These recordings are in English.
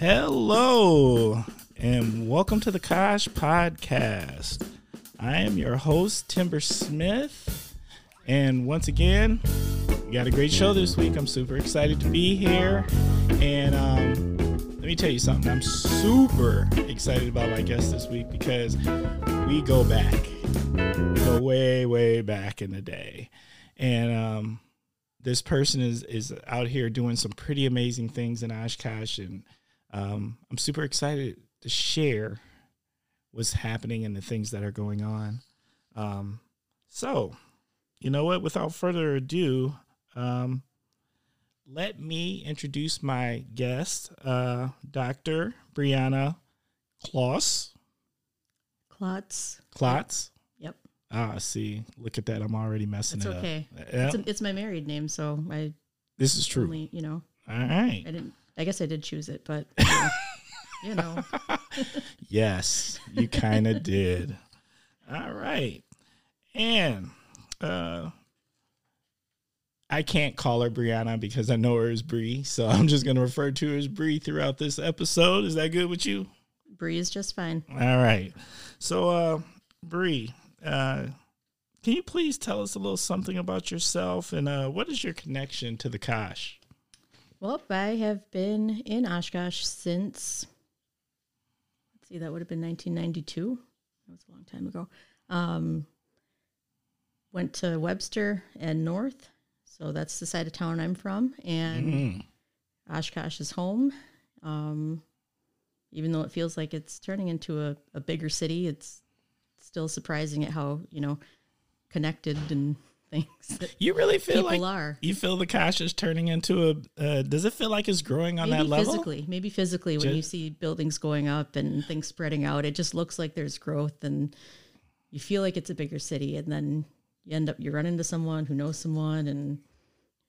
Hello, and welcome to the Kosh Podcast. I am your host, Timber Smith, and once again, we got a great show this week. I'm super excited to be here, and um, let me tell you something. I'm super excited about my guest this week because we go back, we go way, way back in the day, and um, this person is is out here doing some pretty amazing things in Oshkosh, and um, I'm super excited to share what's happening and the things that are going on. Um, so, you know what? Without further ado, um, let me introduce my guest, uh, Dr. Brianna Kloss. Klotz. Klotz. Yep. Ah, see, look at that. I'm already messing It's it okay. up. Yeah, It's, a, it's my married name, so I this is true. only, you know, All right. I didn't. I guess I did choose it, but you know, you know. Yes, you kind of did. All right. And uh I can't call her Brianna because I know her as Bree, so I'm just going to refer to her as Bree throughout this episode. Is that good with you? Bree is just fine. All right. So uh Bree, uh can you please tell us a little something about yourself and uh what is your connection to the Kosh? Well, I have been in Oshkosh since. Let's see, that would have been 1992. That was a long time ago. Um, went to Webster and North, so that's the side of town I'm from, and Mm. Oshkosh is home. Um, even though it feels like it's turning into a, a bigger city, it's still surprising at how you know connected and things You really feel people like are. you feel the Kosh is turning into a uh, does it feel like it's growing on maybe that level? physically, maybe physically, when you see buildings going up and things spreading out, it just looks like there's growth, and you feel like it's a bigger city, and then you end up you run into someone who knows someone, and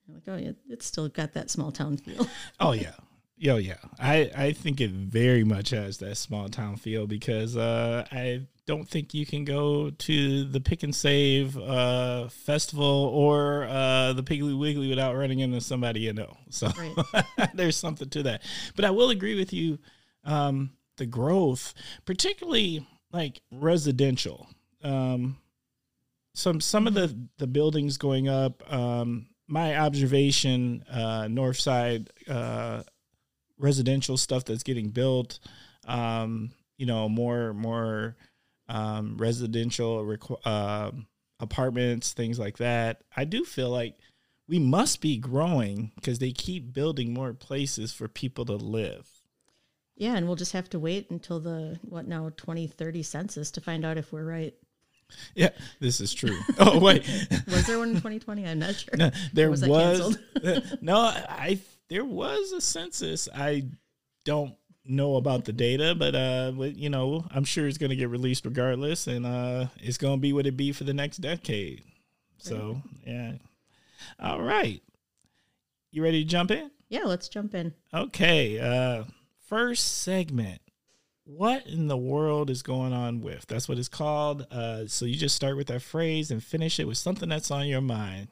you're like, oh, yeah, it's still got that small town feel. Oh yeah. Yo, yeah. I, I think it very much has that small town feel because uh, I don't think you can go to the Pick and Save uh, festival or uh, the Piggly Wiggly without running into somebody you know. So Right. there's something to that. But I will agree with you. Um, the growth, particularly like residential. Um, some some of the the buildings going up. Um, my observation, uh, North Side uh, residential stuff that's getting built. Um, you know, more more um, residential requ- um apartments, things like that. I do feel like we must be growing because they keep building more places for people to live. Yeah, and we'll just have to wait until the what now 2030 census to find out if we're right. Yeah, this is true. oh wait, Was there one in 2020? I'm not sure. No, there was was, no I there was a census. I don't know about the data but uh you know i'm sure it's going to get released regardless and uh it's going to be what it be for the next decade. So yeah. All right. You ready to jump in? Yeah, let's jump in. okay uh first segment. What in the world is going on with? That's what it's called. Uh so you just start with that phrase and finish it with something that's on your mind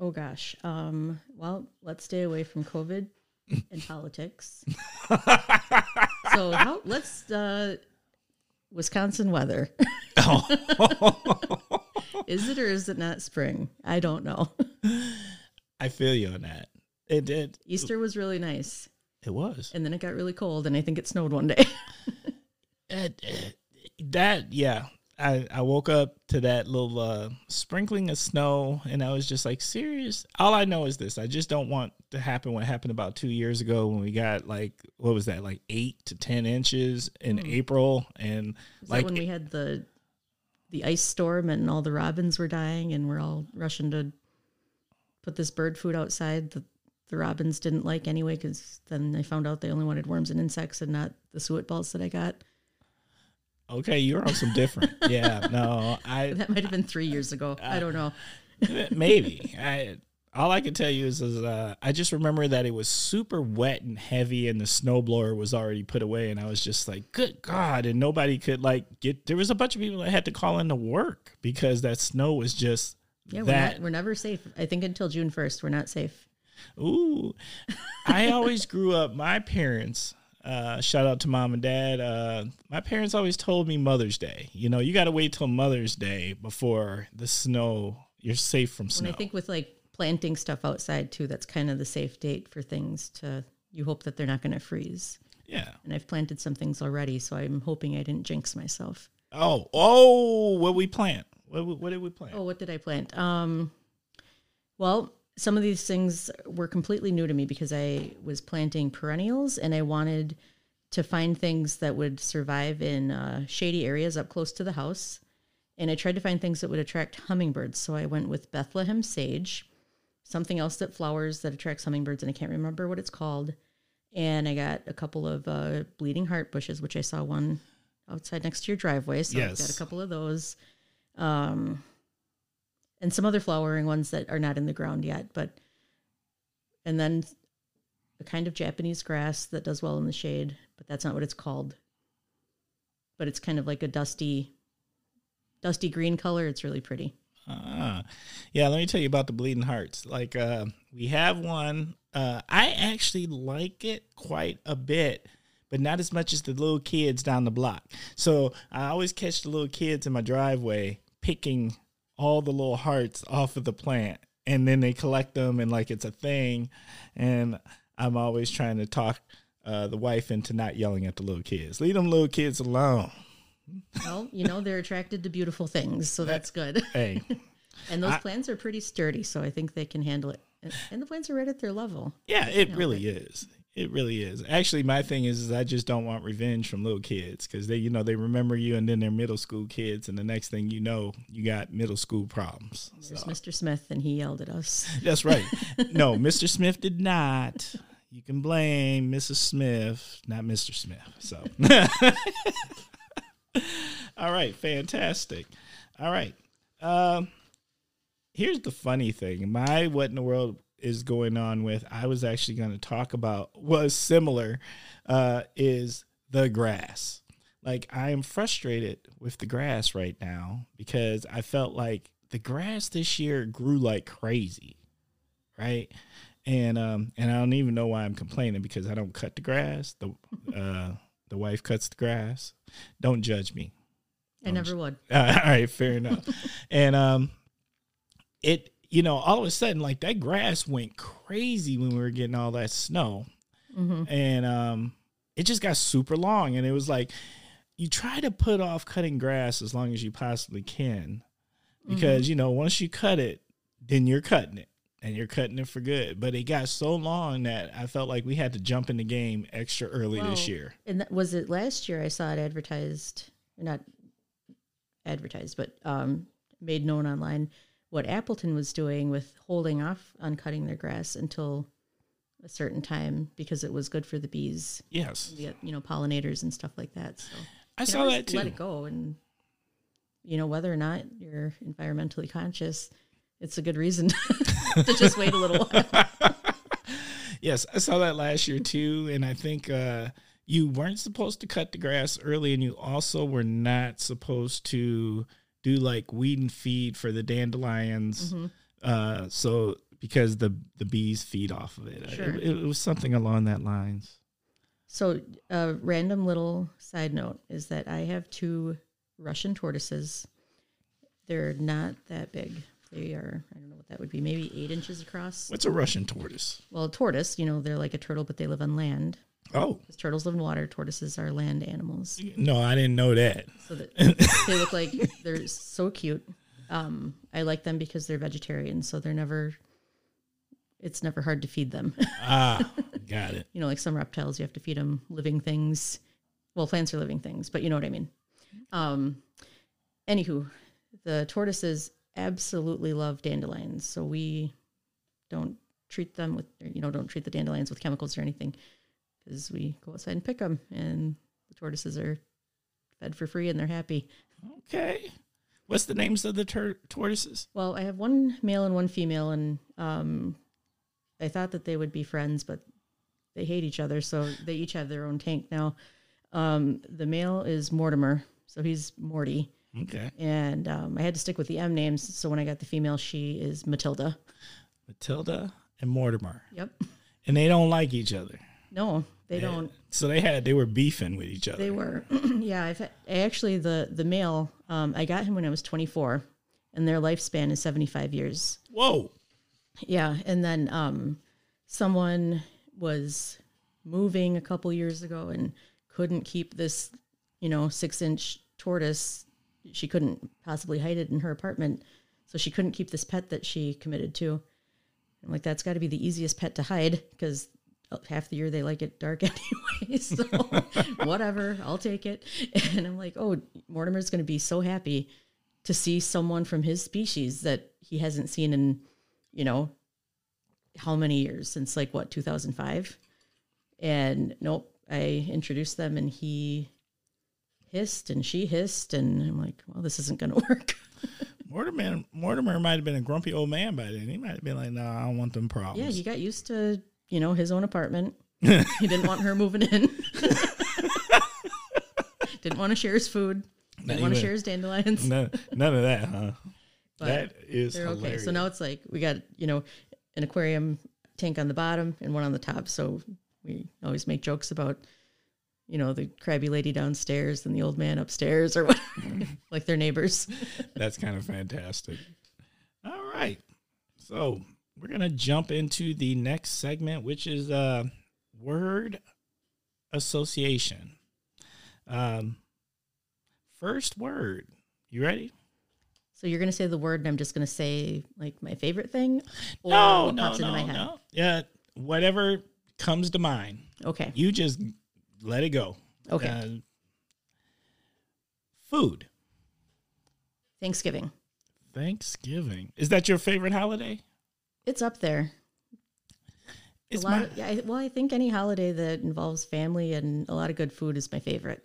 Oh gosh. Um, well, let's stay away from COVID and politics. so how, let's uh, Wisconsin weather. is it or is it not spring? I don't know. I feel you on that. It did. Easter was really nice, It was. and then it got really cold, and I think it snowed one day. It- it- that yeah. I, I woke up to that little uh, sprinkling of snow, and I was just like, serious. All I know is this: I just don't want to happen what happened about two years ago when we got like what was that, like eight to ten inches in April, and like when we had the the ice storm and all the robins were dying, and we're all rushing to put this bird food outside that the robins didn't like anyway, because then they found out they only wanted worms and insects and not the suet balls that I got. Okay, you're on some different. yeah, no, I That might have been three years ago. I don't know. maybe I all I can tell you is, is uh, I just remember that it was super wet and heavy, and the snowblower was already put away, and I was just like, "Good God!" And nobody could like get. There was a bunch of people that had to call into work because that snow was just Yeah, we're, that. not, we're never safe. I think until June 1st, we're not safe. Ooh, I always grew up. My parents, uh, shout out to mom and dad. Uh, my parents always told me Mother's Day. You know, you got to wait till Mother's Day before the snow. You're safe from snow. And I think with like planting stuff outside too, that's kind of the safe date for things to. You hope that they're not going to freeze. yeah. And I've planted some things already, so I'm hoping I didn't jinx myself. Oh, oh, what we plant? What, what did we plant? Oh, what did I plant? Um, well, some of these things were completely new to me because I was planting perennials and I wanted to find things that would survive in uh, shady areas up close to the house. And I tried to find things that would attract hummingbirds. So I went with Bethlehem sage, something else that flowers that attracts hummingbirds, and I can't remember what it's called. And I got a couple of uh, bleeding heart bushes, which I saw one outside next to your driveway. So I've got a couple of those. Um, and some other flowering ones that are not in the ground yet, but and then a kind of Japanese grass that does well in the shade, but that's not what it's called. But it's kind of like a dusty dusty green color. It's really pretty. Ah, yeah. Let me tell you about the bleeding hearts. Like, uh, we have one. Uh, I actually like it quite a bit, but not as much as the little kids down the block. So I always catch the little kids in my driveway picking all the little hearts off of the plant, and then they collect them, and like it's a thing. And I'm always trying to talk uh, the wife into not yelling at the little kids. Leave them little kids alone. Well, you know, they're attracted to beautiful things, so that's good. Hey. And those plants are pretty sturdy, so I think they can handle it. And- And the plants are right at their level. Yeah, it really is. It really is. Actually, my thing is, is I just don't want revenge from little kids because they, you know, they remember you, and then they're middle school kids, and the next thing you know, you got middle school problems. So, Mr. Smith, and he yelled at us. that's right. no, Mr. Smith did not. You can blame Mrs. Smith, not Mr. Smith. So, all right, fantastic. All right. Um, here's the funny thing. My what in the world is going on with I was actually going to talk about was similar uh is the grass. Like I am frustrated with the grass right now because I felt like the grass this year grew like crazy. Right? And um and I don't even know why I'm complaining because I don't cut the grass. The uh the wife cuts the grass. Don't judge me. I never would. All right, fair enough. and um, it you know all of a sudden like that grass went crazy when we were getting all that snow, and um, it just got super long, and it was like you try to put off cutting grass as long as you possibly can, because you know once you cut it, then you're cutting it. And you're cutting it for good, but it got so long that I felt like we had to jump in the game extra early this year. And that, was it last year? I saw it advertised, not advertised, but um, made known online what Appleton was doing with holding off on cutting their grass until a certain time because it was good for the bees, Yes, the you know pollinators and stuff like that. So I saw that too. Let it go, and you know whether or not you're environmentally conscious, it's a good reason to just wait a little while. Yes, I saw that last year too, and I think uh, you weren't supposed to cut the grass early, and you also were not supposed to do like weed and feed for the dandelions. Mm-hmm. Uh, so because the the bees feed off of it, Sure. it, it was something along that lines. So, a random little side note is that I have two Russian tortoises. They're not that big. They are, I don't know what that would be, maybe eight inches across. What's a Russian tortoise? Well, a tortoise, you know, they're like a turtle, but they live on land. Oh Because turtles live in water, tortoises are land animals. no, I didn't know that. So that they look like they're so cute. Um, I like them because they're vegetarian, so they're never, it's never hard to feed them. Ah, got it. you know, like some reptiles, you have to feed them living things. Well, plants are living things, but you know what I mean. Um, anywho, the tortoises absolutely love dandelions, so we don't treat them with, you know, don't treat the dandelions with chemicals or anything, because we go outside and pick them, and the tortoises are fed for free and they're happy. Okay, what's the names of the tur- tortoises? Well, I have one male and one female, and um, I thought that they would be friends, but they hate each other, so they each have their own tank now. Um, the male is Mortimer, so he's Morty, Okay, and um, I had to stick with the M names. So when I got the female, she is Matilda. Matilda and Mortimer, Yep. and they don't like each other. No, they don't. So they had they were beefing with each other. They were. yeah, I've had, actually the the male. Um, I got him when I was 24, and their lifespan is 75 years. Whoa. Yeah, and then um, someone was moving a couple years ago and couldn't keep this, you know, six inch tortoise. She couldn't possibly hide it in her apartment, so she couldn't keep this pet that she committed to. I'm like, that's got to be the easiest pet to hide because half the year they like it dark anyway. So whatever, I'll take it. And I'm like, oh, Mortimer's going to be so happy to see someone from his species that he hasn't seen in, you know, how many years since like what 2005. And nope, I introduced them and he hissed and she hissed and I'm like, well, this isn't going to work. Mortimer Mortimer might have been a grumpy old man by then. He might have been like, "No, I don't want them problems." Yeah, he got used to, you know, his own apartment. he didn't want her moving in. didn't want to share his food. Didn't want to share his dandelions. none, none of that, huh? But that is They're okay. hilarious. So now it's like we got, you know, an aquarium tank on the bottom and one on the top. So we always make jokes about, you know, the crabby lady downstairs and the old man upstairs or what, like they're neighbors. That's kind of fantastic. All right. So we're going to jump into the next segment, which is uh, word association. Um, first word. You ready? So you're going to say the word and I'm just going to say like my favorite thing or no, no, no, into my head. no. Yeah, whatever comes to mind. Okay. You just let it go. Okay. Uh, food. Thanksgiving. Thanksgiving. Is that your favorite holiday? It's up there. It's a lot my, of, yeah, well, I think any holiday that involves family and a lot of good food is my favorite.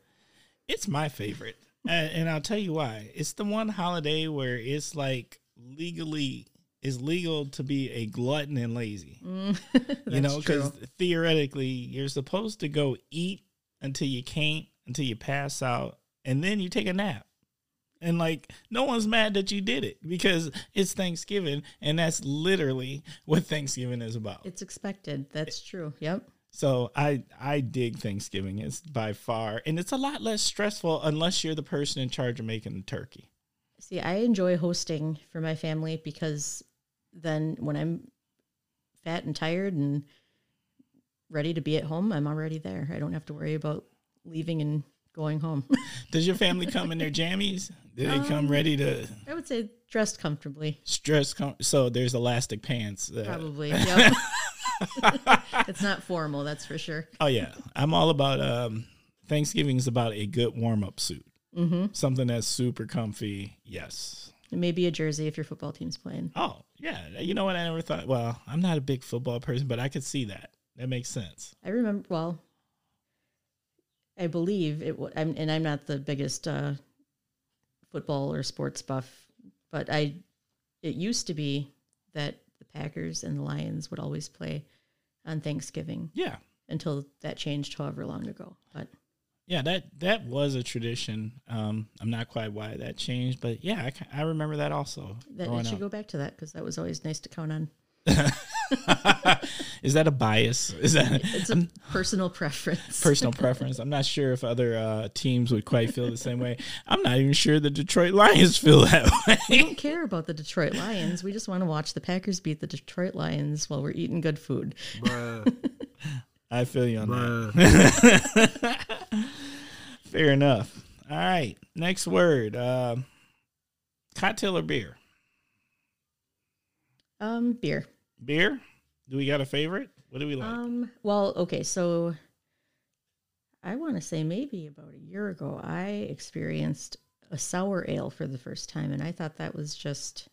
It's my favorite. and, and I'll tell you why. It's the one holiday where it's like legally is legal to be a glutton and lazy. Mm. you know, because theoretically you're supposed to go eat until you can't, until you pass out, and then you take a nap. And like no one's mad that you did it because it's Thanksgiving and that's literally what Thanksgiving is about. It's expected. That's true. Yep. So I I dig Thanksgiving. It's by far and it's a lot less stressful unless you're the person in charge of making the turkey. See, I enjoy hosting for my family because then when I'm fat and tired and ready to be at home, I'm already there. I don't have to worry about leaving and going home. Does your family come in their jammies? Do they come ready to I would say dressed comfortably, stress? Com- so there's elastic pants. uh, probably. Yep. it's not formal, that's for sure. Oh yeah, I'm all about um, Thanksgiving is about a good warm up suit, mm-hmm. something that's super comfy. Yes. Maybe a jersey if your football team's playing. Oh yeah, you know what? I never thought. Well, I'm not a big football person, but I could see that. That makes sense. I remember. Well, I believe it. wa- I'm, and I'm not the biggest uh, football or sports buff, but I. It used to be that the Packers and the Lions would always play on Thanksgiving Yeah, until that changed however long ago. But yeah. That that was a tradition. Um, I'm not quite why that changed, but yeah, I, I remember that also. that should up. go back to that because that was always nice to count on. Is that a bias? Is that It's a personal preference. personal preference? I'm not sure if other uh, teams would quite feel the same way. I'm not even sure the Detroit Lions feel that way. we don't care about the Detroit Lions. We just want to watch the Packers beat the Detroit Lions while we're eating good food. I feel you on that. Fair enough. All right. Next word. Uh, cocktail or beer? Um, beer. Beer? Do we got a favorite? What do we like? Um, well, okay, so I want to say maybe about a year ago, I experienced a sour ale for the first time, and I thought that was just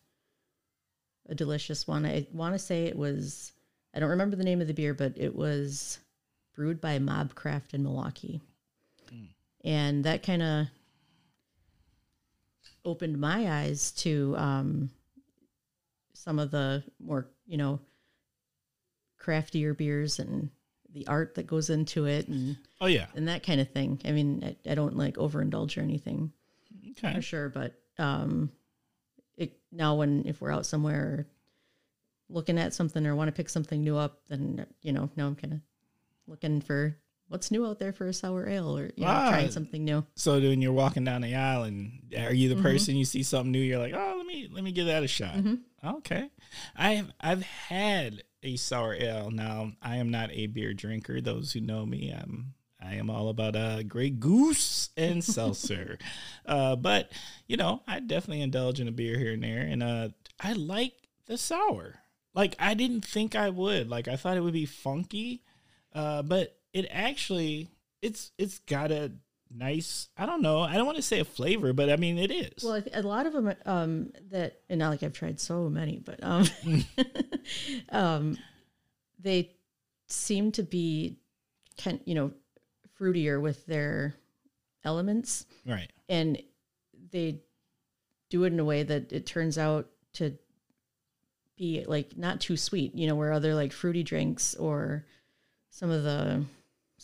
a delicious one. I want to say it was, I don't remember the name of the beer, but it was brewed by Mobcraft in Milwaukee. And that kind of opened my eyes to um, some of the more, you know, craftier beers and the art that goes into it and, oh, yeah. and that kind of thing. I mean, I, I don't like overindulge or anything for sure, but um, it now when if we're out somewhere, looking at something or want to pick something new up, then you know, now I'm kind of looking for what's new out there for a sour ale or you know, Ah. trying something new. So when you're walking down the aisle, and are you the Mm-hmm. person you see something new? You're like, oh, let me let me give that a shot. Okay, I've I've had a sour ale. Now I am not a beer drinker. Those who know me, I'm I am all about uh, Grey Goose and seltzer. uh, but you know, I definitely indulge in a beer here and there, and uh, I like the sour. Like I didn't think I would. Like I thought it would be funky, uh, but it actually it's it's got a nice. I don't know. I don't want to say a flavor, but I mean it is. Well, a lot of them um, that, and not like I've tried so many, but um, um, they seem to be kind, you know, fruitier with their elements, right. and they do it in a way that it turns out to be like not too sweet. You know, where other like fruity drinks or some of the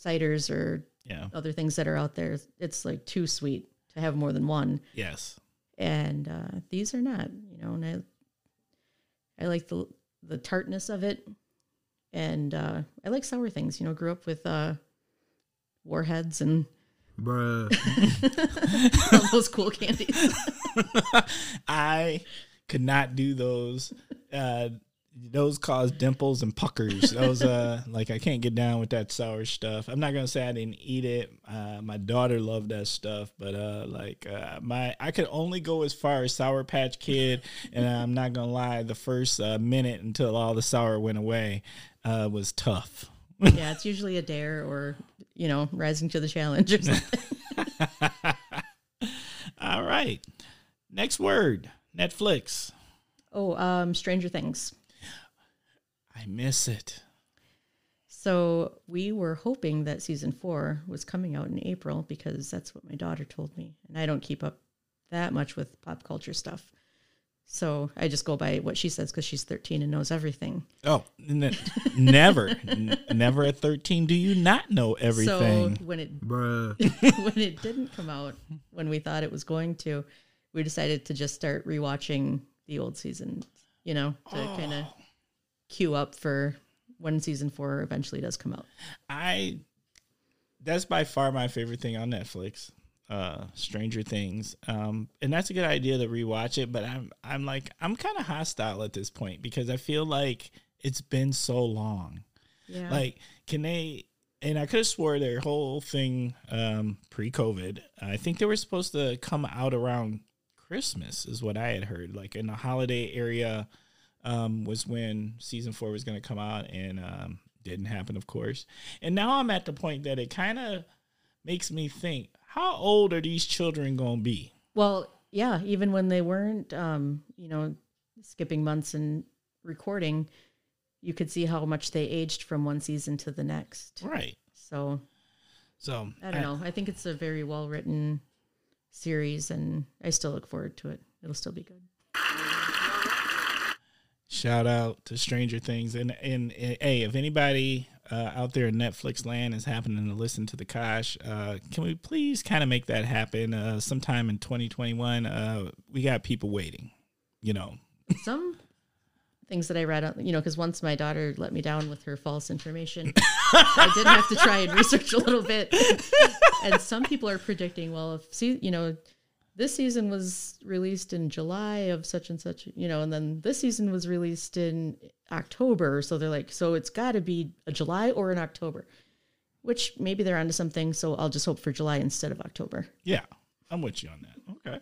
ciders or Yeah. other things that are out there, it's like too sweet to have more than one Yes. and uh, these are not. You know, and I I like the the tartness of it, and uh, I like sour things. You know, grew up with uh, warheads and Bruh. all those cool candies. I could not do those. Uh, those cause dimples and puckers. Those uh, like I can't get down with that sour stuff. I'm not gonna say I didn't eat it. Uh, my daughter loved that stuff, but uh, like uh, my I could only go as far as Sour Patch Kid, and I'm not gonna lie. The first uh, minute until all the sour went away uh, was tough. yeah, it's usually a dare or you know rising to the challenge or something. All right, next word. Netflix. Oh, um, Stranger Things. I miss it. So we were hoping that season four was coming out in April because that's what my daughter told me, and I don't keep up that much with pop culture stuff. So I just go by what she says because she's 13 and knows everything. Oh, n- never, N- never at 13 do you not know everything. So when it Bruh. when it didn't come out when we thought it was going to, we decided to just start rewatching the old season, you know, to kind of oh. Queue up for when season four eventually does come out. I that's by far my favorite thing on Netflix. Uh Stranger Things. Um and that's a good idea to rewatch it, but I'm I'm like I'm kind of hostile at this point because I feel like it's been so long. Yeah. Like, can they? And I could have swore their whole thing um, pre-COVID. I think they were supposed to come out around Christmas, is what I had heard. Like in the holiday area um, was when season four was going to come out, and um, didn't happen, of course. And now I'm at the point that it kind of makes me think: How old are these children going to be? Well, yeah, even when they weren't, um, you know, skipping months and recording, you could see how much they aged from one season to the next. Right. So So I don't know. I think it's a very well written series, and I still look forward to it. It'll still be good. Shout out to Stranger Things, and and, and hey, if anybody uh, out there in Netflix land is happening to listen to the Kosh, uh, can we please kind of make that happen uh, sometime in 2021? Uh, we got people waiting, you know. Some things that I read, on- you know, because once my daughter let me down with her false information, I did have to try and research a little bit. and some people are predicting, well, if see, you know, this season was released in July of such and such, you know, and then this season was released in October. So they're like, so it's got to be a July or an October, which maybe they're onto something. So I'll just hope for July instead of October. Yeah, I'm with you on that. Okay.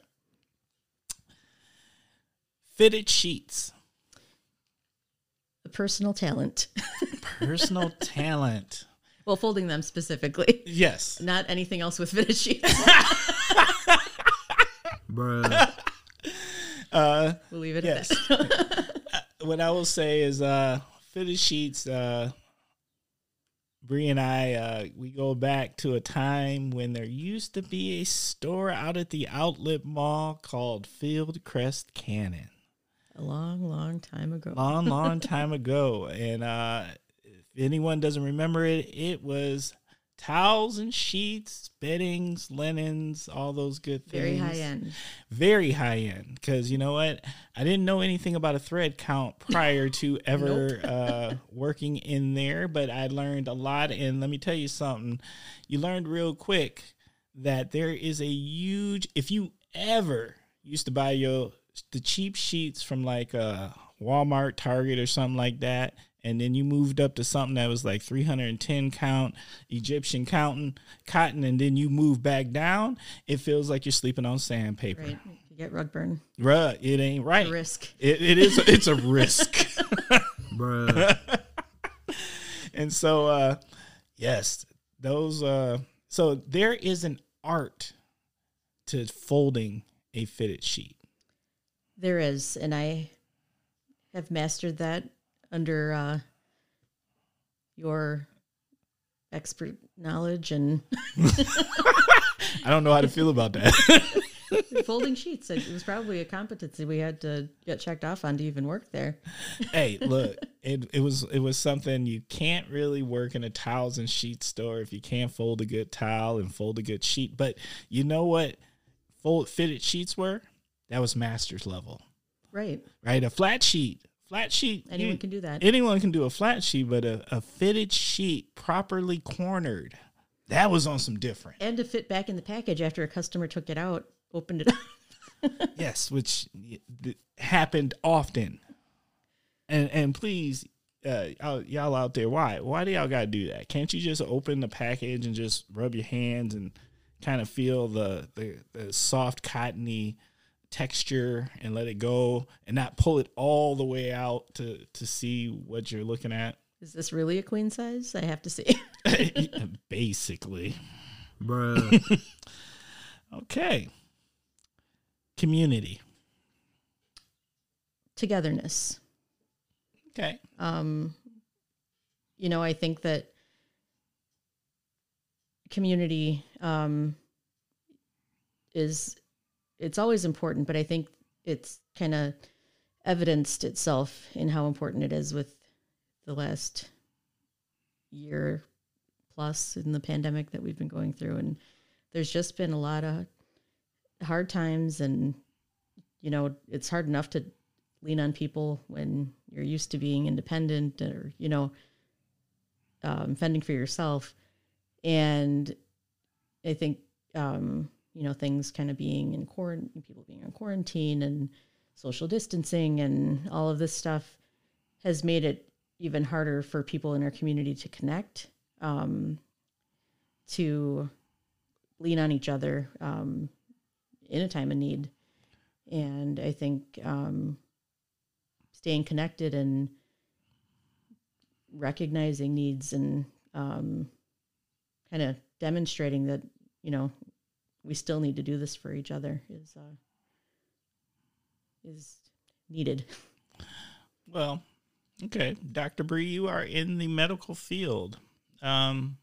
Fitted sheets, The personal talent. personal talent. well, folding them specifically, Yes. not anything else with fitted sheets. Bruh. Uh, We'll leave it Yes. at that. what I will say is uh fitted sheets uh Bree and I uh we go back to a time when there used to be a store out at the outlet mall called Fieldcrest Cannon. a long, long time ago. Long, long time ago. And uh if anyone doesn't remember it, it was towels and sheets, beddings, linens, all those good things. Very high end. Very high end. Because you know what? I didn't know anything about a thread count prior to ever uh, working in there, but I learned a lot. And let me tell you something you learned real quick that there is a huge, if you ever used to buy your the cheap sheets from like uh Walmart, Target, or something like that, and then you moved up to something that was like 310 count Egyptian cotton, cotton, and then you move back down, it feels like you're sleeping on sandpaper. Right. You get rug burn. Bruh, it ain't right. A risk. It, it is. It's a risk. Bruh. and so, uh, yes, those. Uh, so there is an art to folding a fitted sheet. There is, and I have mastered that under uh, your expert knowledge and I don't know how to feel about that. folding sheets. It was probably a competency we had to get checked off on to even work there. hey, look, it it was it was something you can't really work in a towels and sheet store if you can't fold a good towel and fold a good sheet. But you know what fold fitted sheets were? That was master's level. Right. Right? A flat sheet. Flat sheet. Anyone you- can do that. Anyone can do a flat sheet, but a, a fitted sheet properly cornered. That was on some different. and to fit back in the package after a customer took it out, opened it up. yes, which happened often. And and please, uh, y'all, out there, why why do y'all gotta do that? Can't you just open the package and just rub your hands and kind of feel the the, the soft cottony texture and let it go and not pull it all the way out to to see what you're looking at? Is this really a queen size? I have to see. Basically. Bruh. Okay. Community. Togetherness. Okay. Um, you know, I think that community um, is it's always important, but I think it's kind of evidenced itself in how important it is with the last year plus in the pandemic that we've been going through. And there's just been a lot of hard times and you know it's hard enough to lean on people when you're used to being independent or you know um, fending for yourself. And i think um, you know things kind of being in quarantine people being in quarantine and social distancing and all of this stuff has made it even harder for people in our community to connect um, to lean on each other um, in a time of need. And i think um, staying connected and recognizing needs and um, kind of demonstrating that you know we still need to do this for each other is uh, is needed. Well, okay, Dr. Bree, you are in the medical field. Um,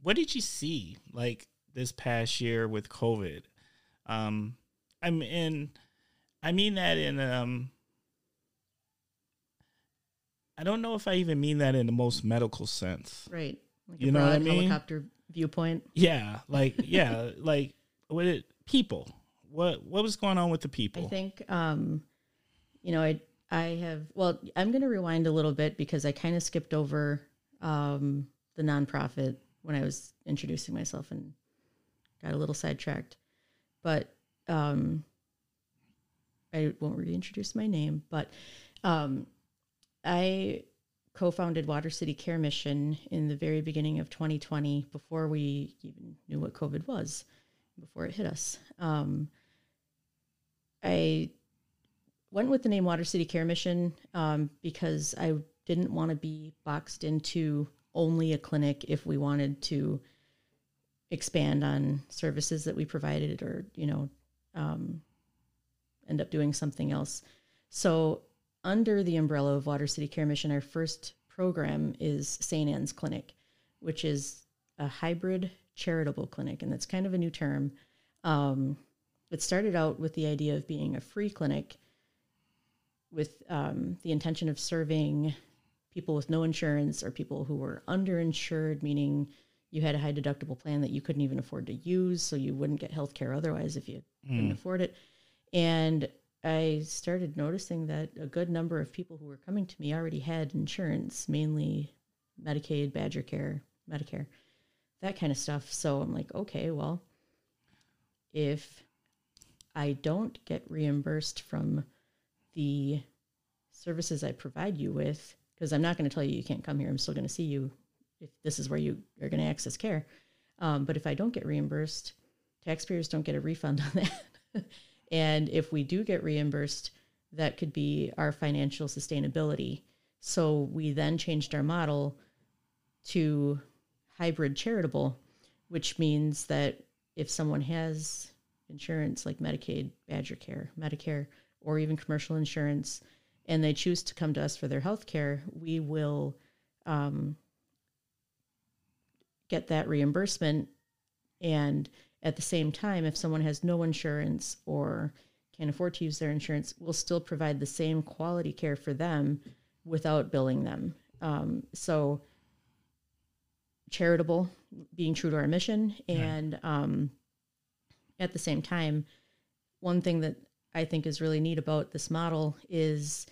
what did you see like this past year with COVID? Um, I'm in. I mean that in um. I don't know if I even mean that in the most medical sense. Right. Like You a know what I mean? helicopter viewpoint. Yeah, like yeah, like what it people. What what was going on with the people? I think um you know I I have well I'm going to rewind a little bit because I kind of skipped over um the nonprofit when I was introducing myself and got a little sidetracked. But um I won't reintroduce my name, but um I co-founded Water City Care Mission in the very beginning of 2020 before we even knew what COVID was, before it hit us. Um, I went with the name Water City Care Mission um, because I didn't want to be boxed into only a clinic if we wanted to expand on services that we provided or, you know, um, end up doing something else. So, under the umbrella of Water City Care Mission, our first program is St. Anne's Clinic, which is a hybrid charitable clinic, and that's kind of a new term. Um, it started out with the idea of being a free clinic with um, the intention of serving people with no insurance or people who were underinsured, meaning you had a high deductible plan that you couldn't even afford to use, so you wouldn't get health care otherwise if you couldn't afford it. And I started noticing that a good number of people who were coming to me already had insurance, mainly Medicaid, Badger Care, Medicare, that kind of stuff. So I'm like, okay, well, if I don't get reimbursed from the services I provide you with, because I'm not going to tell you you can't come here, I'm still going to see you if this is where you are going to access care. Um, but if I don't get reimbursed, taxpayers don't get a refund on that. And if we do get reimbursed, that could be our financial sustainability. So we then changed our model to hybrid charitable, which means that if someone has insurance like Medicaid, Badger Care, Medicare, or even commercial insurance, and they choose to come to us for their health care, we will um, get that reimbursement. And at the same time, if someone has no insurance or can't afford to use their insurance, we'll still provide the same quality care for them without billing them. Um, so, charitable, being true to our mission, and um, at the same time, one thing that I think is really neat about this model is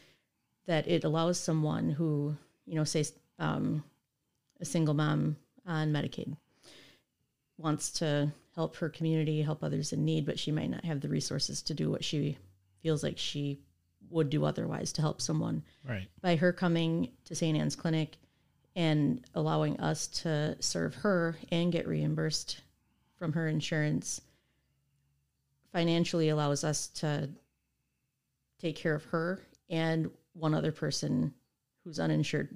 that it allows someone who, you know, say um, a single mom on Medicaid wants to help her community, help others in need, but she might not have the resources to do what she feels like she would do otherwise to help someone. Right. By her coming to St. Anne's Clinic and allowing us to serve her and get reimbursed from her insurance financially allows us to take care of her and one other person who's uninsured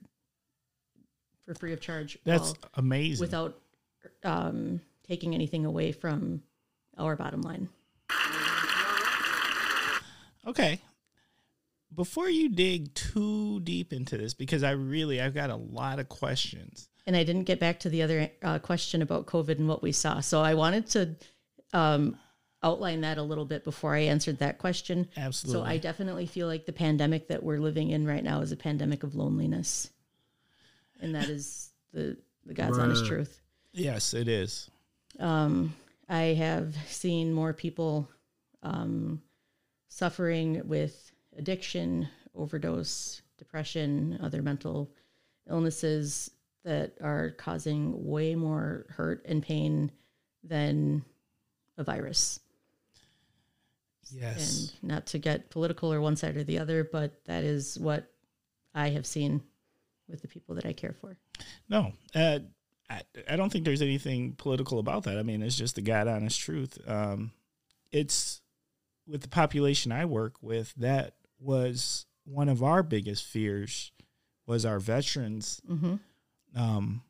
for free of charge. That's amazing. without um, taking anything away from our bottom line. Okay. Before you dig too deep into this, because I really I've got a lot of questions. And I didn't get back to the other uh, question about COVID and what we saw. So I wanted to um, outline that a little bit before I answered that question. Absolutely. So I definitely feel like the pandemic that we're living in right now is a pandemic of loneliness. And that is the, the God's honest truth. yes, it is. Um, I have seen more people um, suffering with addiction, overdose, depression, other mental illnesses that are causing way more hurt and pain than a virus. Yes. And not to get political or one side or the other, but that is what I have seen with the people that I care for. No, uh, I, I don't think there's anything political about that. I mean, it's just the God honest truth. Um, it's with the population I work with, that was one of our biggest fears was our veterans, Mm-hmm. um,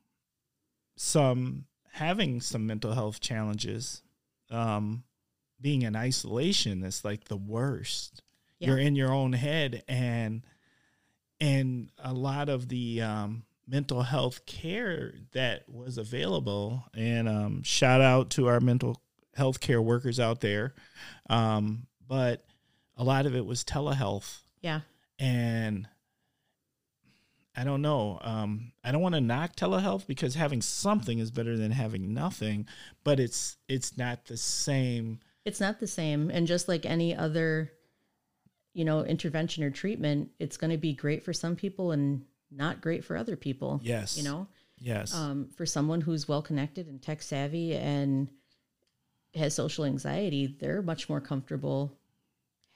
some having some mental health challenges, um, being in isolation is like the worst. Yeah. You're in your own head and and a lot of the um, mental health care that was available and um, shout out to our mental health care workers out there um, but a lot of it was telehealth Yeah. and I don't know. Um, I don't want to knock telehealth because having something is better than having nothing, but it's it's not the same. It's not the same. And just like any other, you know, intervention or treatment, it's going to be great for some people and not great for other people. Yes. You know, Yes. um, for someone who's well connected and tech savvy and has social anxiety, they're much more comfortable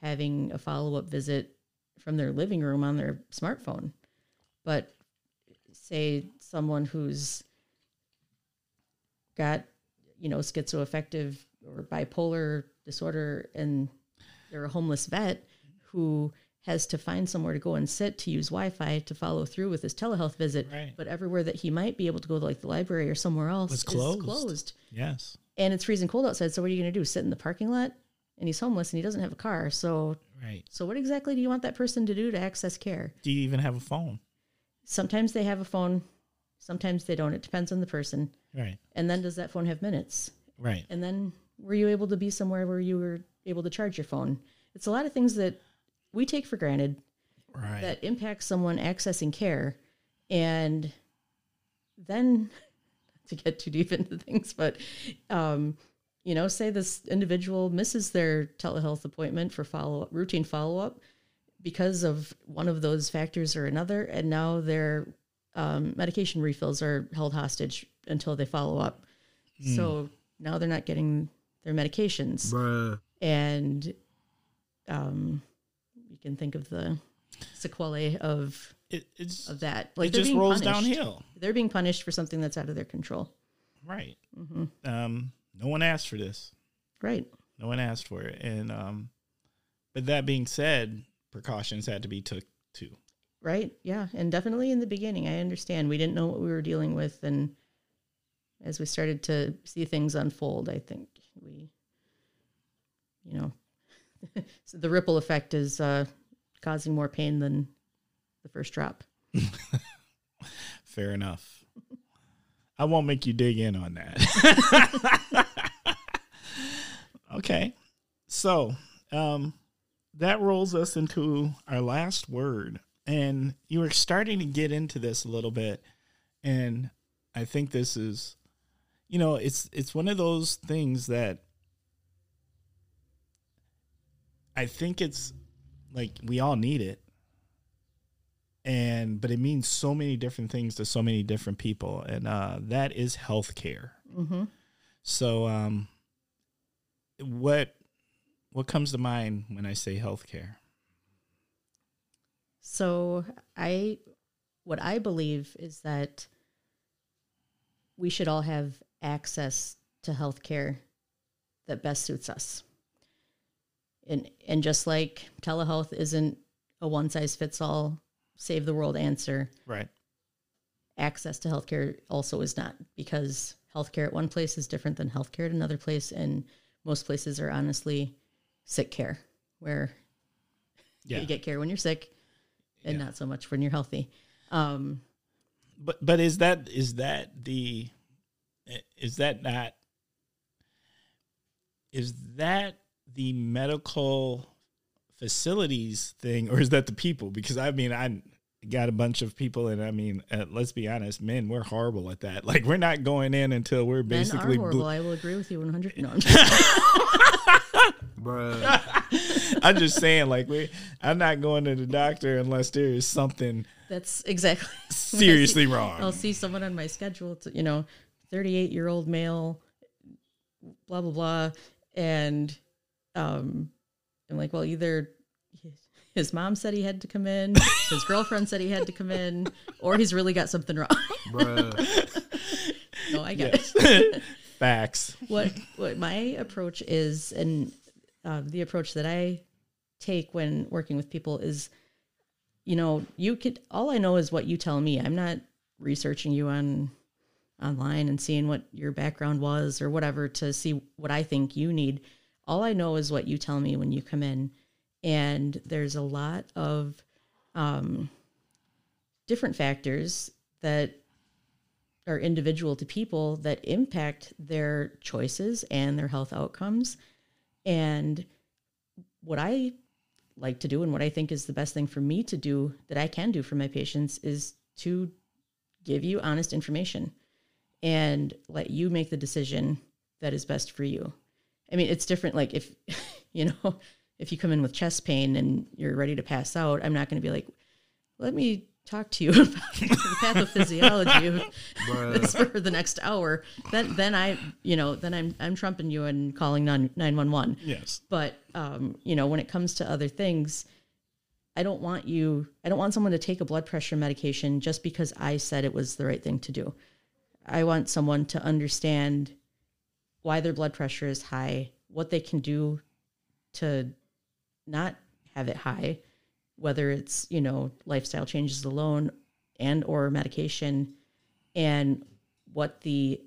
having a follow up visit from their living room on their smartphone. But say someone who's got, you know, schizoaffective or bipolar disorder and they're a homeless vet who has to find somewhere to go and sit to use Wi-Fi to follow through with his telehealth visit. Right. But everywhere that he might be able to go, like the library or somewhere else, Was is closed. closed. yes. And it's freezing cold outside. So what are you going to do? Sit in the parking lot? And he's homeless and he doesn't have a car. So, Right. so what exactly do you want that person to do to access care? Do you even have a phone? Sometimes they have a phone. Sometimes they don't. It depends on the person. Right. And then does that phone have minutes? Right. And then were you able to be somewhere where you were able to charge your phone? It's a lot of things that we take for granted Right. that impacts someone accessing care. And then to get too deep into things, but um, you know, say this individual misses their telehealth appointment for follow up, routine follow up, because of one of those factors or another, and now their um, medication refills are held hostage until they follow up. So now they're not getting their medications, Bruh. and um, can think of the sequelae of It, it's of that. Like it just rolls punished. downhill. They're being punished for something that's out of their control. Right. Mm-hmm. Um, no one asked for this. Right. No one asked for it. And um, but that being said, precautions had to be took too. Right. Yeah. And definitely in the beginning, I understand we didn't know what we were dealing with. And as we started to see things unfold, I think we, you know, so the ripple effect is uh, causing more pain than the first drop. Fair enough. I won't make you dig in on that. okay. So, um, that rolls us into our last word. And you were starting to get into this a little bit. And I think this is, you know, it's it's one of those things that I think it's like we all need it and but it means so many different things to so many different people and uh that is healthcare Mm-hmm. so um what what comes to mind when i say healthcare So I, what I believe is that we should all have access to health care that best suits us. And and just like telehealth isn't a one size fits all save the world answer, right access to healthcare also is not because healthcare at one place is different than healthcare at another place and most places are honestly sick care where yeah you get care when you're sick and Yeah. not so much when you're healthy. Um, but but is that is that the is that not is that the medical facilities thing or is that the people because i mean i got a bunch of people and i mean uh, let's be honest men we're horrible at that like we're not going in until we're men are basically horrible. blue- I will agree with you 100. No, I'm just, Bruh. i'm just saying like we i'm not going to the doctor unless there is something that's exactly. seriously wrong. I'll see someone on my schedule. To, you know, 38 year old male, blah blah blah, and um, I'm like, well, either his mom said he had to come in, his girlfriend said he had to come in, or he's really got something wrong. Bruh. no, I get it. yes facts what what my approach is and uh, the approach that i take when working with people is you know you could all i know is what you tell me i'm not researching you on online and seeing what your background was or whatever to see what i think you need all i know is what you tell me when you come in and there's a lot of um, different factors that are individual to people that impact their choices and their health outcomes. And what I like to do and what I think is the best thing for me to do that I can do for my patients is to give you honest information and let you make the decision that is best for you. I mean, it's different. Like if, you know, if you come in with chest pain and you're ready to pass out, I'm not going to be like, let me talk to you about the pathophysiology of this for the next hour. Then, then I, you know, then I'm, I'm trumping you and calling 911. yes But, um, you know, when it comes to other things, I don't want you, I don't want someone to take a blood pressure medication just because I said it was the right thing to do. I want someone to understand why their blood pressure is high, what they can do to not have it high, whether it's, you know, lifestyle changes alone and or medication and what the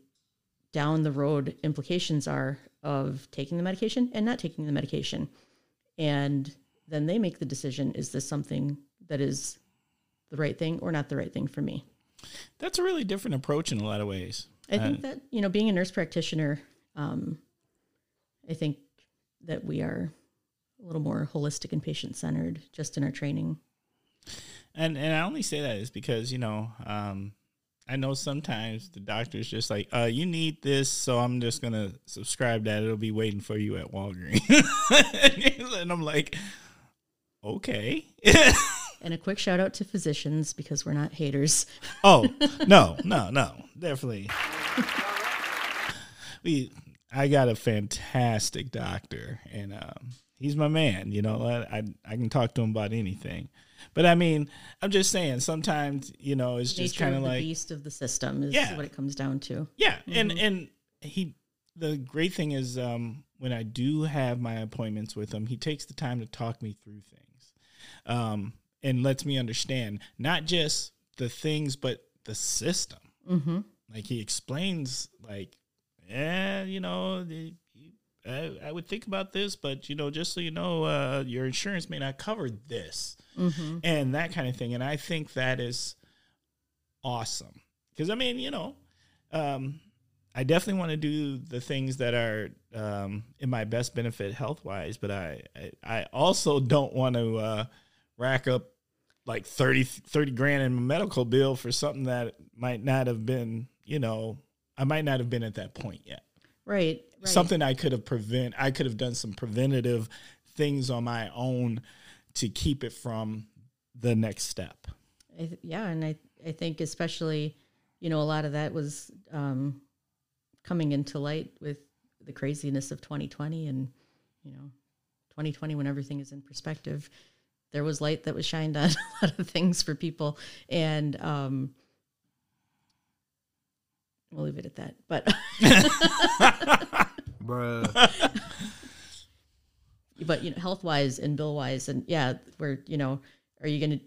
down the road implications are of taking the medication and not taking the medication. And then they make the decision is this something that is the right thing or not the right thing for me? that's a really different approach in a lot of ways I think uh, that, you know, being a nurse practitioner, um, I think that we are a little more holistic and patient centered just in our training. And and I only say that is because you know um, I know sometimes the doctor's just like, uh, you need this, so I'm just gonna subscribe that. It'll be waiting for you at Walgreens. and I'm like, okay. And a quick shout out to physicians because we're not haters. oh, no, no, no. Definitely. we I got a fantastic doctor and um he's my man, you know. I, I I can talk to him about anything. But I mean, I'm just saying sometimes, you know, it's just kind of like beast of the system is Yeah. what it comes down to. Yeah, and and he the great thing is um when I do have my appointments with him, he takes the time to talk me through things. Um and lets me understand not just the things but the system. Mm-hmm. Like he explains like yeah, you know, I, I would think about this, but you know, just so you know, uh, your insurance may not cover this Mm-hmm. and that kind of thing. And I think that is awesome because I mean, you know, um, I definitely want to do the things that are um, in my best benefit health wise, but I, I I also don't want to uh, rack up like 30, 30 grand in a medical bill for something that might not have been, you know, I might not have been at that point yet Right. right. something I could have prevent. I could have done some preventative things on my own to keep it from the next step. I th- yeah, and I I think especially, you know, a lot of that was um, coming into light with the craziness of 2020, and you know, 2020 when everything is in perspective, there was light that was shined on a lot of things for people, and um, we'll leave it at that. But Bruh. but you know, health wise and bill wise, and yeah, where you know, are you going to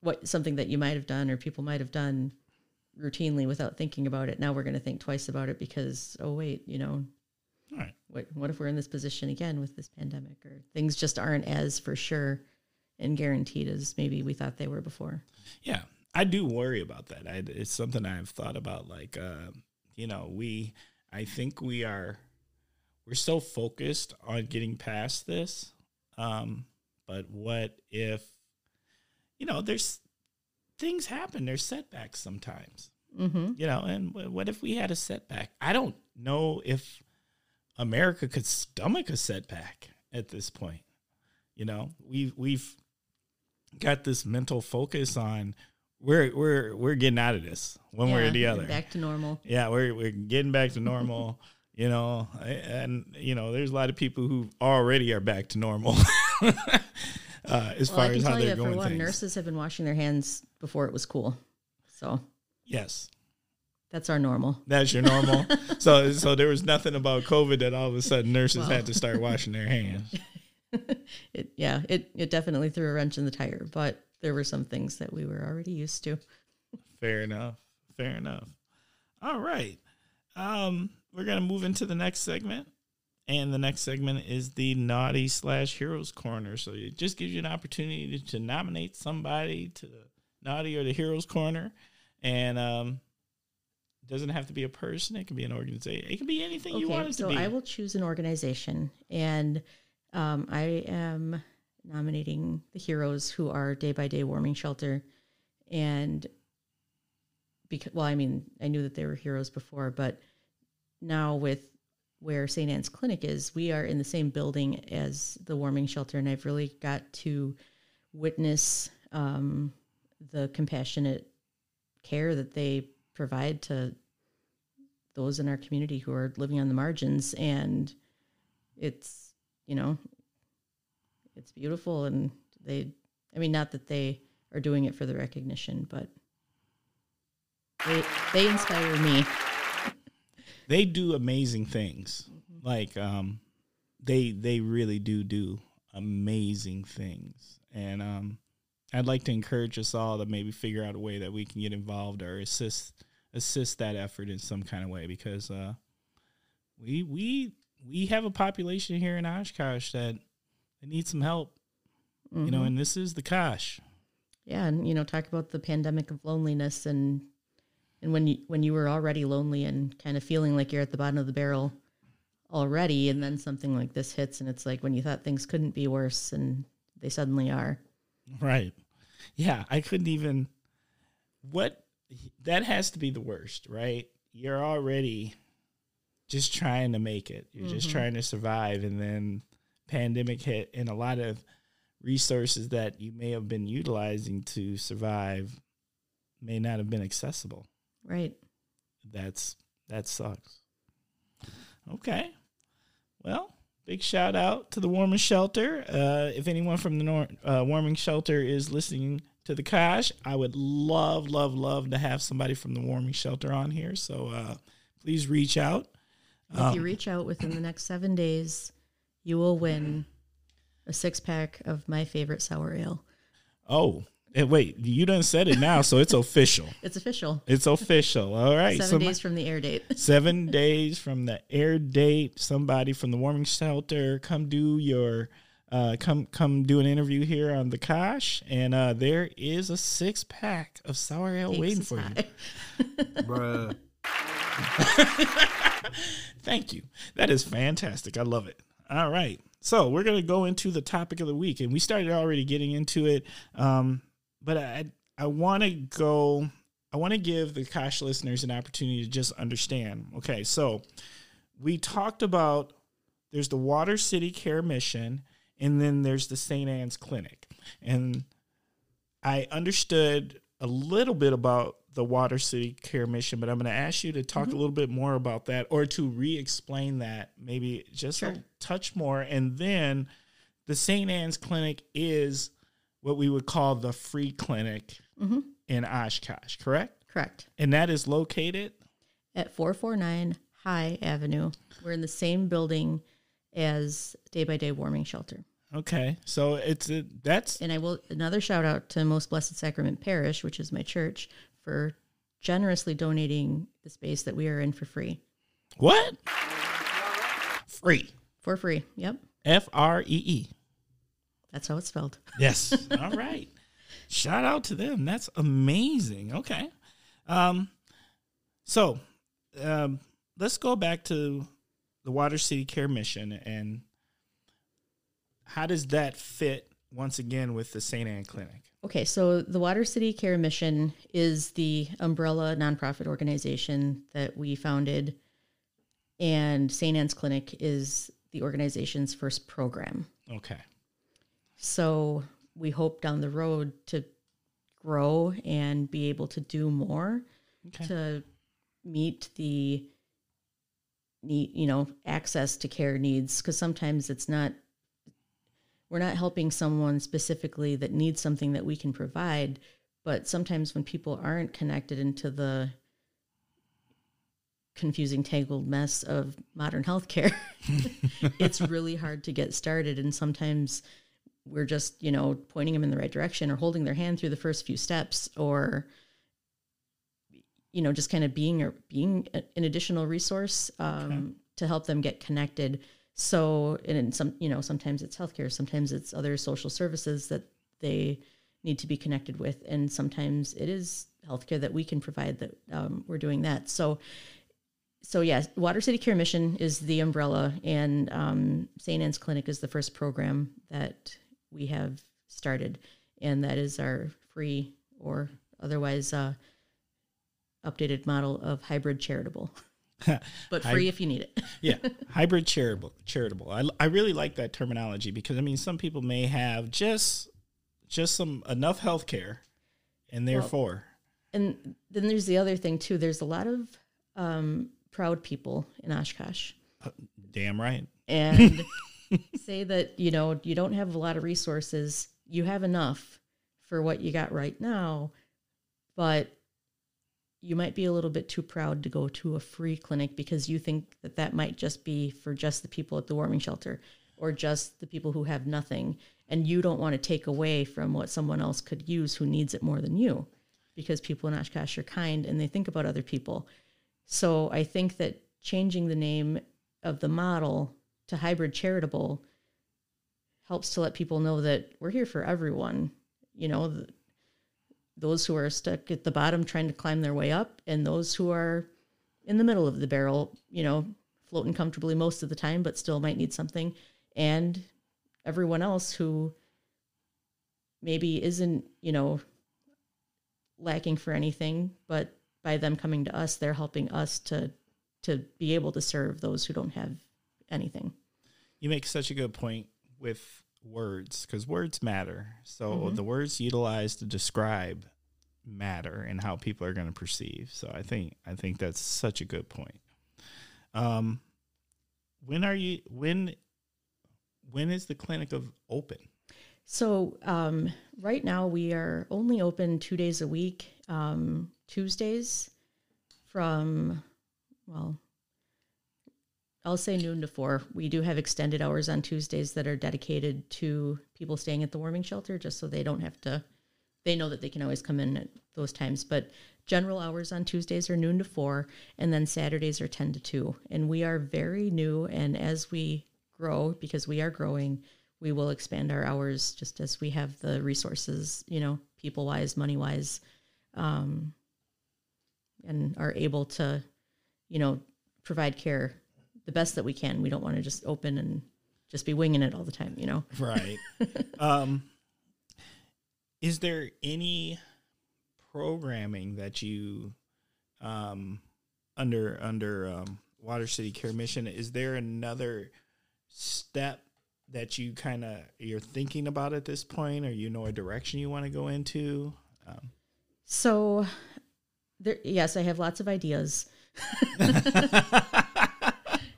what something that you might have done or people might have done routinely without thinking about it? Now we're going to think twice about it because oh wait, you know, All right. what what if we're in this position again with this pandemic or things just aren't as for sure and guaranteed as maybe we thought they were before. Yeah, I do worry about that. I, it's something I've thought about. Like, uh, you know, we, I think we are, we're so focused on getting past this. Um, but what if, you know, there's things happen. There's setbacks sometimes. Mm-hmm. you know and wh- what if we had a setback i don't know if america could stomach a setback at this point you know we've we've got this mental focus on we're we're we're getting out of this one way or the other back to normal. yeah we're we're getting back to normal you know and you know there's a lot of people who already are back to normal uh, as Well, far I can as how tell they're you for going one, things. nurses have been washing their hands before it was cool, so yes that's our normal. That's your normal. so so there was nothing about COVID that all of a sudden nurses Well. had to start washing their hands. it yeah it it definitely threw a wrench in the tire but there were some things that we were already used to Fair enough. Fair enough. All right. Um, we're gonna move into the next segment. And the next segment is the naughty slash heroes corner. So it just gives you an opportunity to, to nominate somebody to the naughty or the heroes corner. And um it doesn't have to be a person, it can be an organization. It can be anything you want it so to be. So I will choose an organization and um, i am nominating the heroes who are day by day warming shelter. And because well i mean i knew that they were heroes before but now with where st anne's clinic is we are in the same building as the warming shelter. And i've really got to witness um, the compassionate care that they provide to those in our community who are living on the margins. And it's you know it's beautiful and they i mean not that they are doing it for the recognition but they they inspire me they do amazing things. Mm-hmm. Like um they they really do do amazing things. And um I'd like to encourage us all to maybe figure out a way that we can get involved or assist assist that effort in some kind of way because uh we we we have a population here in Oshkosh that that needs some help. You know, Mhm. and this is the Kosh. yeah and you know talk about the pandemic of loneliness and and when you when you were already lonely and kind of feeling like you're at the bottom of the barrel already and then something like this hits and it's like when you thought things couldn't be worse and they suddenly are Right. Yeah, I couldn't even. What that has to be the worst, right? You're already just trying to make it. You're just Mhm. trying to survive and then pandemic hit and a lot of resources that you may have been utilizing to survive may not have been accessible. Right. That's that sucks. Okay. Well, big shout out to the warming shelter. Uh, if anyone from the nor- uh, warming shelter is listening to the Kosh, I would love, love, love to have somebody from the warming shelter on here. So uh, please reach out. If Um, you reach out within the next seven days, you will win a six pack of my favorite sour ale. Oh, and wait, you done said it now, so it's official. It's official. It's official. All right. Seven Somebody- days from the air date. seven days from the air date somebody from the warming shelter come do your uh, come come do an interview here on the Kosh, and uh, there is a six pack of sour ale waiting for is you. high. bruh. Thank you. That is fantastic. I love it. All right. So we're gonna go into the topic of the week, and we started already getting into it. Um, but I I want to go. I want to give the Kosh listeners an opportunity to just understand. Okay, so we talked about there's the Water City Care Mission, and then there's the St. Anne's Clinic, and I understood a little bit about the Water City Care Mission, but I'm going to ask you to talk a little bit more about that or to re explain that maybe just Sure. a touch more. And then the St. Anne's Clinic is what we would call the free clinic Mhm. in Oshkosh, correct? Correct. And that is located. At 449 High Avenue. We're in the same building as Day by Day Warming Shelter. Okay, so it's a, that's And I will another shout out to Most Blessed Sacrament Parish, which is my church, for generously donating the space that we are in for free. what free For free. Yep. F R E E. That's how it's spelled. Yes. All right. Shout out to them. That's amazing. Okay. Um, so um, let's go back to the Water City Care Mission and how does that fit once again with the St. Anne Clinic? Okay, so the Water City Care Mission is the umbrella nonprofit organization that we founded, and St. Anne's Clinic is the organization's first program. Okay. So we hope down the road to grow and be able to do more Okay. to meet the need, you know, access to care needs. Because sometimes it's not, we're not helping someone specifically that needs something that we can provide. But sometimes when people aren't connected into the confusing, tangled mess of modern healthcare, it's really hard to get started. And sometimes we're just, you know, pointing them in the right direction or holding their hand through the first few steps or, you know, just kind of being or being an additional resource um, to help them get connected. So, and in some, you know, sometimes it's healthcare, sometimes it's other social services that they need to be connected with, and sometimes it is healthcare that we can provide that um, we're doing that. So, so yes, Water City Care Mission is the umbrella, and um, St. Anne's Clinic is the first program that we have started, and that is our free or otherwise uh, updated model of hybrid charitable, but free if you need it. yeah hybrid charitable charitable I, I really like that terminology because i mean some people may have just just some enough health care and therefore And then there's the other thing too. There's a lot of um, proud people in Oshkosh, damn right and say that you know you don't have a lot of resources. You have enough for what you got right now, but you might be a little bit too proud to go to a free clinic because you think that that might just be for just the people at the warming shelter or just the people who have nothing and you don't want to take away from what someone else could use who needs it more than you because people in Oshkosh are kind and they think about other people. So I think that changing the name of the model to hybrid charitable helps to let people know that we're here for everyone. You know, those who are stuck at the bottom trying to climb their way up, and those who are in the middle of the barrel, you know, floating comfortably most of the time, but still might need something, and everyone else who maybe isn't, you know, lacking for anything, but by them coming to us, they're helping us to to be able to serve those who don't have anything. You make such a good point with words because words matter. So Mhm. the words utilized to describe matter and how people are going to perceive. So I think I think that's such a good point. Um, when are you when when is the clinic of open? So um, right now we are only open two days a week, um, Tuesdays from well, I'll say noon to four. We do have extended hours on Tuesdays that are dedicated to people staying at the warming shelter, just so they don't have to. They know that they can always come in at those times, but general hours on Tuesdays are noon to four, and then Saturdays are ten to two. And we are very new, and as we grow, because we are growing, we will expand our hours just as we have the resources, you know, people wise, money wise, um, and are able to, you know, provide care the best that we can. We don't want to just open and just be winging it all the time, you know. Right. um, is there any programming that you um, under under um, Water City Care Mission? Is there another step that you kind of you're thinking about at this point, or you know a direction you want to go into? Um, So, there, yes, I have lots of ideas.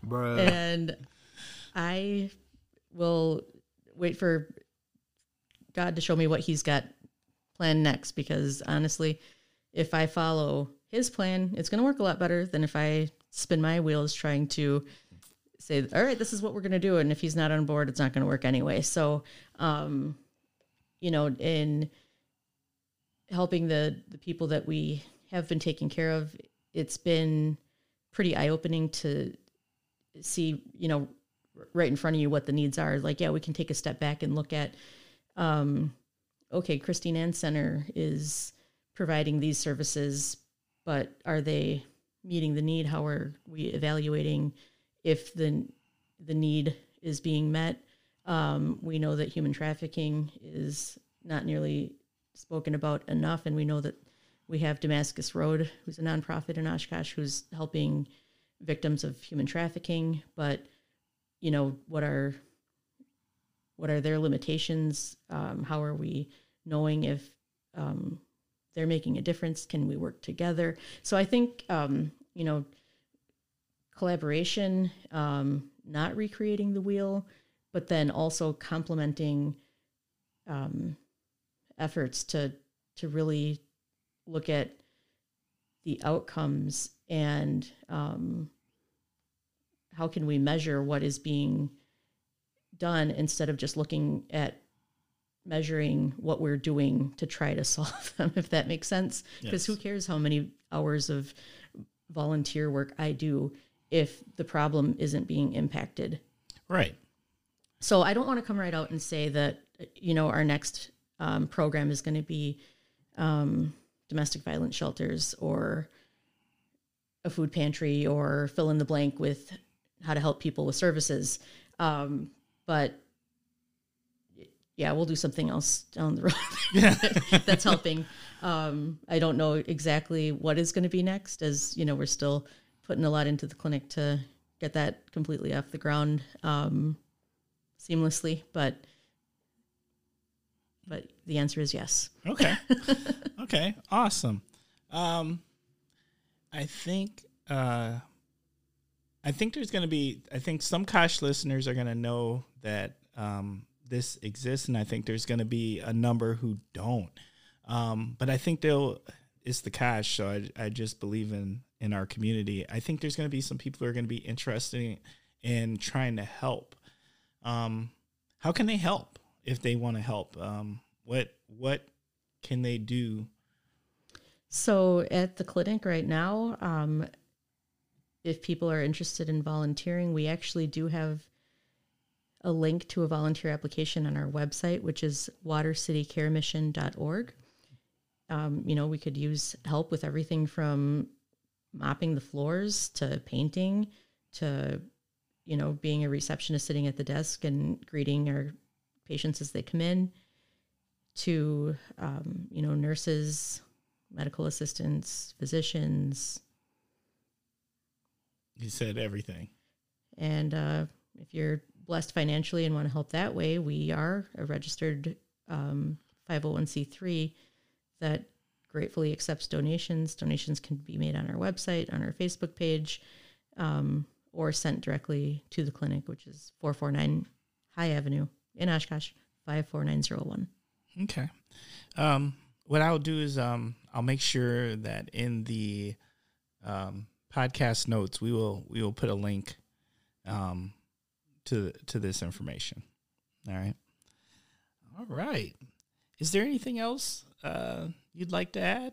Bruh. and I will wait for God to show me what He's got planned next. Because honestly, if I follow His plan, it's going to work a lot better than if I spin my wheels trying to say, "All right, this is what we're going to do," and if He's not on board, it's not going to work anyway. So, um, you know, in helping the the people that we have been taking care of, it's been pretty eye opening to see, you know, right in front of you what the needs are. Like, yeah, we can take a step back and look at, um, okay, Christine Ann Center is providing these services, but are they meeting the need? How are we evaluating if the the need is being met? Um, we know that human trafficking is not nearly spoken about enough, and we know that we have Damascus Road, who's a nonprofit in Oshkosh, who's helping victims of human trafficking. But you know, what are what are their limitations? Um, how are we knowing if um, they're making a difference? Can we work together? So I think um, you know, collaboration, um, not recreating the wheel, but then also complementing um, efforts to to really look at the outcomes and um, how can we measure what is being done instead of just looking at measuring what we're doing to try to solve them if that makes sense because Yes. who cares how many hours of volunteer work i do if the problem isn't being impacted right. so I don't want to come right out and say that you know our next um, program is going to be um, domestic violence shelters or a food pantry or fill in the blank with how to help people with services. Um, but yeah, we'll do something else down the road that's helping. Um, I don't know exactly what is going to be next, as you know, we're still putting a lot into the clinic to get that completely off the ground um, seamlessly. But but the answer is yes. Okay. okay. Awesome. Um, I think uh, I think there's going to be. I think some Kosh listeners are going to know that um, this exists, and I think there's going to be a number who don't. Um, but I think they'll. It's the Kosh, so I, I just believe in in our community. I think there's going to be some people who are going to be interested in trying to help. Um, how can they help if they want to help? Um, what what can they do? So at the clinic right now, um, if people are interested in volunteering, we actually do have a link to a volunteer application on our website, which is watercitycaremission.org. Um, you know, we could use help with everything from mopping the floors to painting to, you know, being a receptionist sitting at the desk and greeting our patients as they come in to, um, you know, nurses, medical assistants, physicians, You said everything. and uh, if you're blessed financially and want to help that way, we are a registered um, 501c3 that gratefully accepts donations. Donations can be made on our website, on our Facebook page, um, or sent directly to the clinic, which is 449 High Avenue in Oshkosh, 54901. Okay. Um, what I'll do is um, I'll make sure that in the um, podcast notes we will we will put a link um, to to this information. All right. All right. Is there anything else uh, you'd like to add?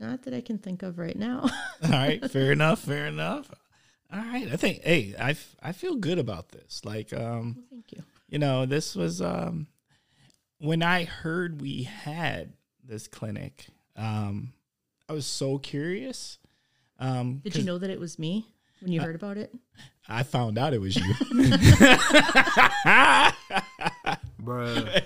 Not that I can think of right now. All right, fair enough, fair enough. All right, I think hey, I, I feel good about this. Like um, Thank you. you know, this was um when I heard we had this clinic, um, I was so curious. Um, Did you know that it was me when you heard about it? I found out it was you. Bruh.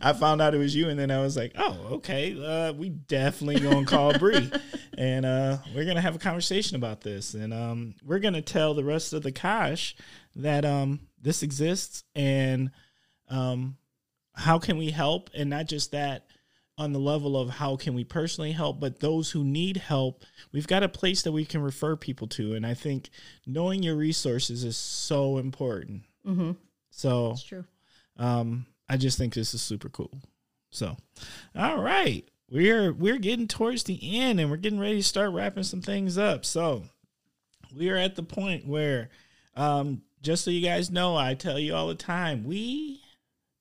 I found out it was you, and then I was like, "Oh, okay. Uh, we definitely gonna call Bree, and uh, we're gonna have a conversation about this, and um, we're gonna tell the rest of the Kosh that um, this exists, and um, how can we help, and not just that on the level of how can we personally help, but those who need help, we've got a place that we can refer people to, and I think knowing your resources is so important. Mm-hmm. So It's true. um, I just think this is super cool. So, all right, we're we're getting towards the end, and we're getting ready to start wrapping some things up. So, we are at the point where, um, just so you guys know, I tell you all the time, we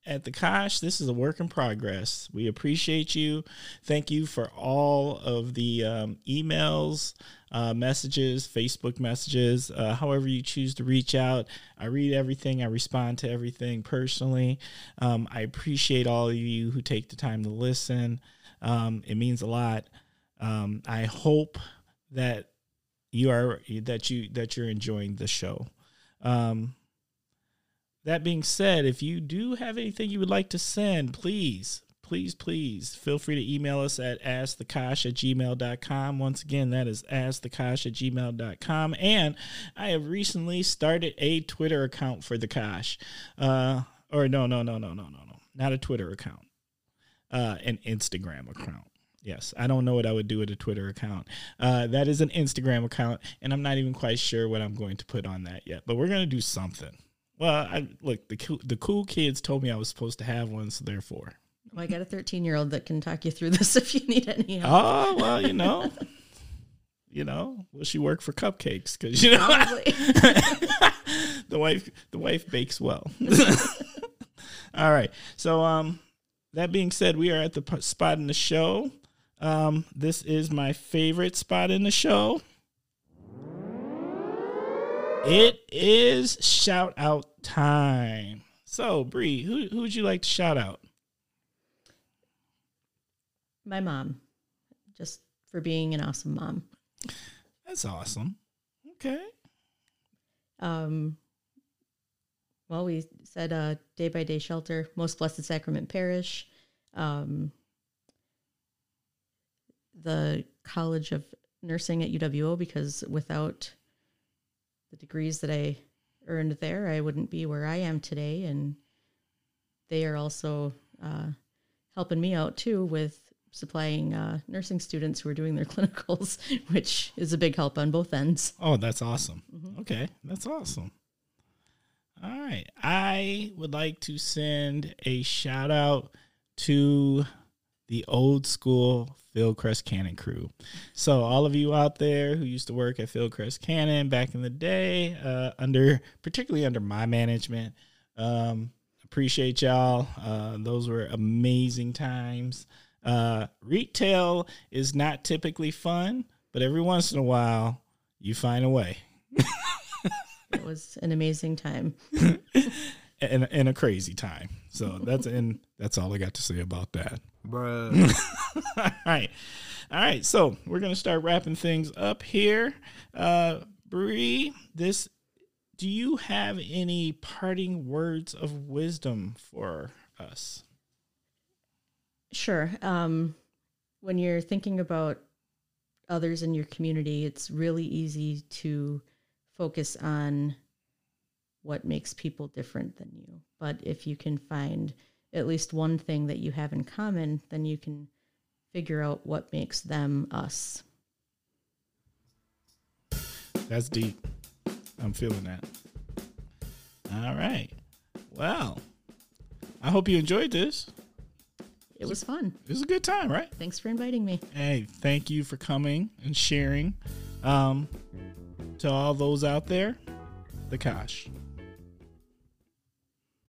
at the Kosh, this is a work in progress. We appreciate you. Thank you for all of the um, emails, uh, messages, Facebook messages, uh, however you choose to reach out. I read everything, I respond to everything personally. Um, I appreciate all of you who take the time to listen. Um, it means a lot. Um, I hope that you are that you that you're enjoying the show. Um, that being said, if you do have anything you would like to send, please, please, please feel free to email us at askthekosh at gmail.com. Once again, that is askthekosh at gmail.com. And I have recently started a Twitter account for the Kosh. Uh, or no, no, no, no, no, no, no. Not a Twitter account. Uh, an Instagram account. Yes, I don't know what I would do with a Twitter account. Uh, that is an Instagram account, and I'm not even quite sure what I'm going to put on that yet. But we're gonna do something. Well, I look the cool, the cool kids told me I was supposed to have one, so therefore. Well, I got a 13 year old that can talk you through this if you need any help. Oh well, you know, you know, will she work for cupcakes? Because you know the wife the wife bakes well. All right, so um, that being said, we are at the p- spot in the show. Um, this is my favorite spot in the show. It is shout out time. So, Bree, who who would you like to shout out? My mom, just for being an awesome mom. That's awesome. Okay. Um, well, we said uh, day by day shelter, Most Blessed Sacrament Parish, um, the College of Nursing at UWO, because without the degrees that I earned there, I wouldn't be where I am today. And they are also uh, helping me out too with supplying uh, nursing students who are doing their clinicals, which is a big help on both ends. Oh, that's awesome. Okay, that's awesome. All right. I would like to send a shout out to the old school Philcrest Cannon crew. So, all of you out there who used to work at Philcrest Cannon back in the day, uh, under particularly under my management, um, appreciate y'all. Uh, those were amazing times. Uh, retail is not typically fun, but every once in a while, you find a way. It was an amazing time. and, and a crazy time. So that's and that's all I got to say about that. Bruh. all right, all right. So we're gonna start wrapping things up here. Uh, Bree, this. Do you have any parting words of wisdom for us? Sure. Um, when you're thinking about others in your community, it's really easy to focus on what makes people different than you. But if you can find at least one thing that you have in common, then you can figure out what makes them us. That's deep. I'm feeling that. All right. Well, I hope you enjoyed this. It was fun. It was a good time, right? Thanks for inviting me. Hey, thank you for coming and sharing. Um, to all those out there, the Kosh.